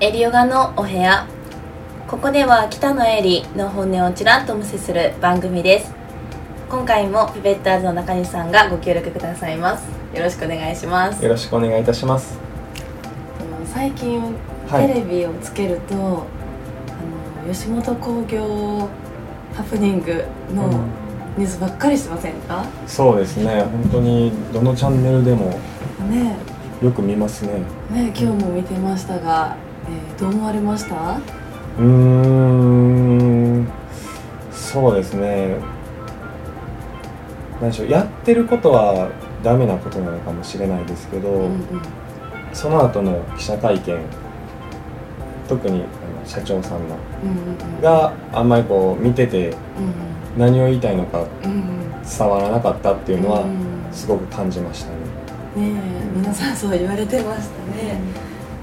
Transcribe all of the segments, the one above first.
エリヨガのお部屋。ここでは北野エリの本音をちらっとお見せする番組です。今回もピペッターズの中西さんがご協力くださいます。よろしくお願いします。よろしくお願いいたします。最近はい。テレビをつけると、あの吉本興業ハプニングのニュースばっかりしてませんか、そうですね。本当にどのチャンネルでもね。よく見ますね。えねえ今日も見てましたが、えーどう思われました？うーんそうですね。何でしょうやってることはダメなことなのかもしれないですけど、うんうん。その後の記者会見特に社長さんのうんうんがあんまりこう見ててうん何を言いたいのか伝わらなかったっていうのはうんすごく感じましたね。ねえ皆さんそう言われてましたね、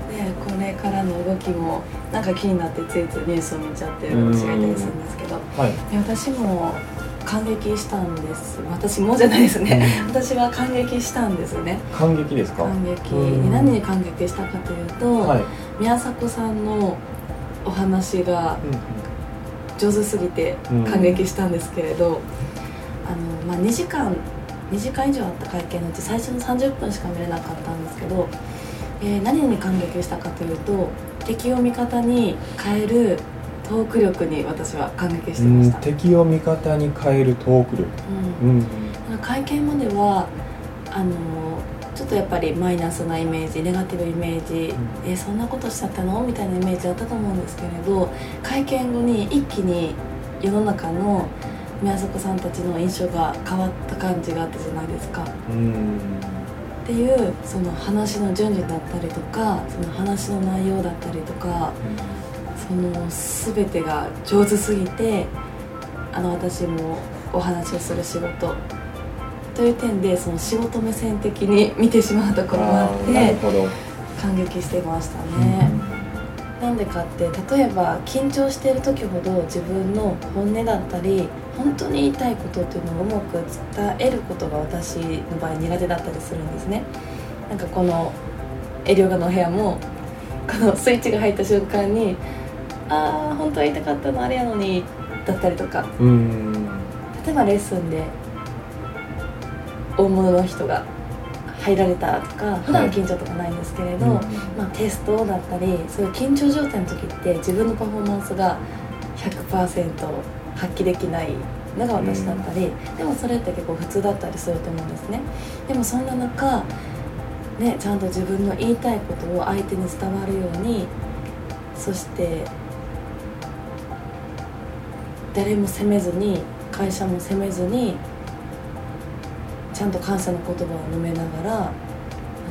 ねえこれからの動きもなんか気になってついついニュースを見ちゃってる私がいたりするんですけど。はい、で私も感激したんです。私もじゃないですね。私は感激したんですね。感激ですか？感激。うん。何に感激したかというと、はい、宮迫さんのお話が上手すぎて感激したんですけれど、あのまあ、2時間2時間以上あった会見のうち最初の30分しか見れなかったんですけど、えー何に感激したかというと敵を味方に変えるトーク力に私は感激してうんました、敵を味方に変えるトーク力、うん。うん会見まではあのちょっとやっぱりマイナスなイメージネガティブイメージ、えーそんなことしちゃったのみたいなイメージだったと思うんですけれど会見後に一気に世の中の宮迫さんたちの印象が変わった感じがあったじゃないですか。うんっていうその話の順序だったりとかその話の内容だったりとかその全てが上手すぎてあの私もお話をする仕事という点でその仕事目線的に見てしまうところがあって感激していましたね。なんでかって例えば緊張している時ほど自分の本音だったり本当に言いたいことっていうのをうまく伝えることが私の場合苦手だったりするんですね。なんかこのエリオガのお部屋もこのスイッチが入った瞬間にああ本当は言いたかったのあれやのにだったりとか。うん。例えばレッスンで大物の人が入られたとか普段緊張とかないんですけれど、うん。まあ、テストだったりそういう緊張状態の時って自分のパフォーマンスが100%発揮できないのが私だったり、でもそれって結構普通だったりすると思うんですね。でもそんな中、ね、ちゃんと自分の言いたいことを相手に伝わるようにそして誰も責めずに会社も責めずにちゃんと感謝の言葉を述べながらなんか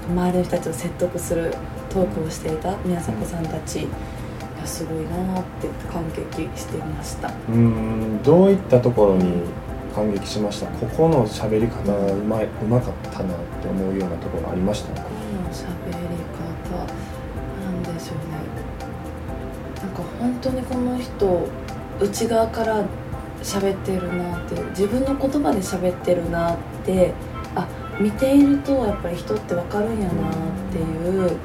周りの人たちを説得するトークをしていた宮迫さんたちいやすごいなって感激していました。うんどういったところに感激しました？ここの喋り方うまいうまかったなって思うようなところありました？この喋り方なんでしょうね。なんか本当にこの人内側から喋ってるなっていう自分の言葉で喋ってるなってあ見ているとやっぱり人って分かるんやなっていう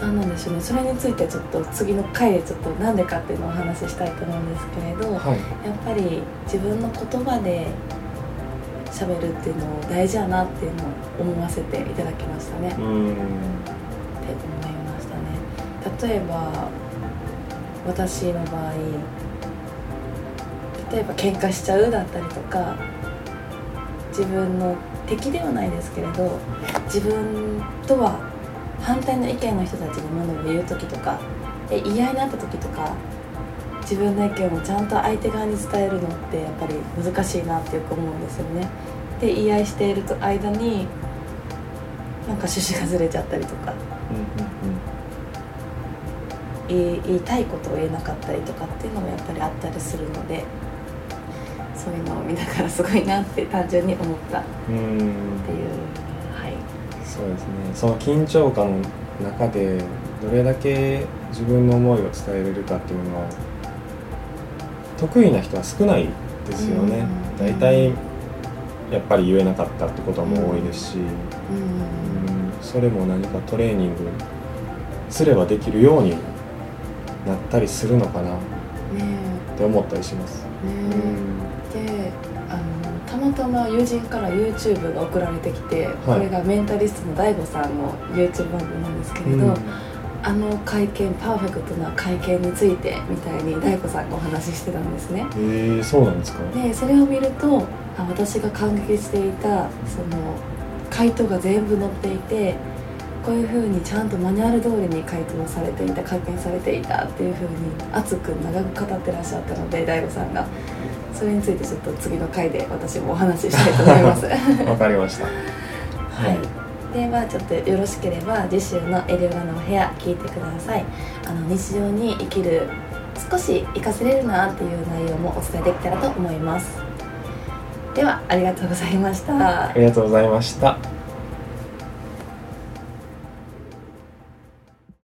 何なんでしょうね。それについてちょっと次の回でちょっとなんでかっていうのをお話ししたいと思うんですけれど、はい。やっぱり自分の言葉で喋るっていうのを大事やなっていうのを思わせていただきましたね。うん。って思いましたね。例えば私の場合例えば喧嘩しちゃうだったりとか自分の敵ではないですけれど自分とは反対の意見の人たちにものを言う時とかえ言い合いになった時とか自分の意見をちゃんと相手側に伝えるのってやっぱり難しいなってよく思うんですよね。で言い合いしている間になんか趣旨がずれちゃったりとか言い言いたいことを言えなかったりとかっていうのもやっぱりあったりするのでそういうのを見ながらすごいなって単純に思った。っていう。はい。そうですね。その緊張感の中でどれだけ自分の思いを伝えれるかっていうのは得意な人は少ないですよね。うん。大体やっぱり言えなかったってことも多いですし、うん。うん。それも何かトレーニングすればできるようになったりするのかなねって思ったりします。うん。えであのたまたま友人から YouTube が送られてきて、これがメンタリストの DAIGO さんの YouTube 番組なんですけれど、うん。あの会見パーフェクトな会見についてみたいに DAIGO さんがお話ししてたんですね。えー、そうなんですか？でそれを見るとあ私が感激していたその回答が全部載っていてこういうふうにちゃんとマニュアル通りに回答されていた会見されていたっていうふうに熱く長く語ってらっしゃったので DAIGO さんがそれについてちょっと次の回で私もお話ししたいと思います。わかりました。はい、でまあちょっとよろしければ次週の「エリオラのお部屋」聞いてください。あの日常に生きる少し活かせれるなっていう内容もお伝えできたらと思います。ではありがとうございました。ありがとうございました。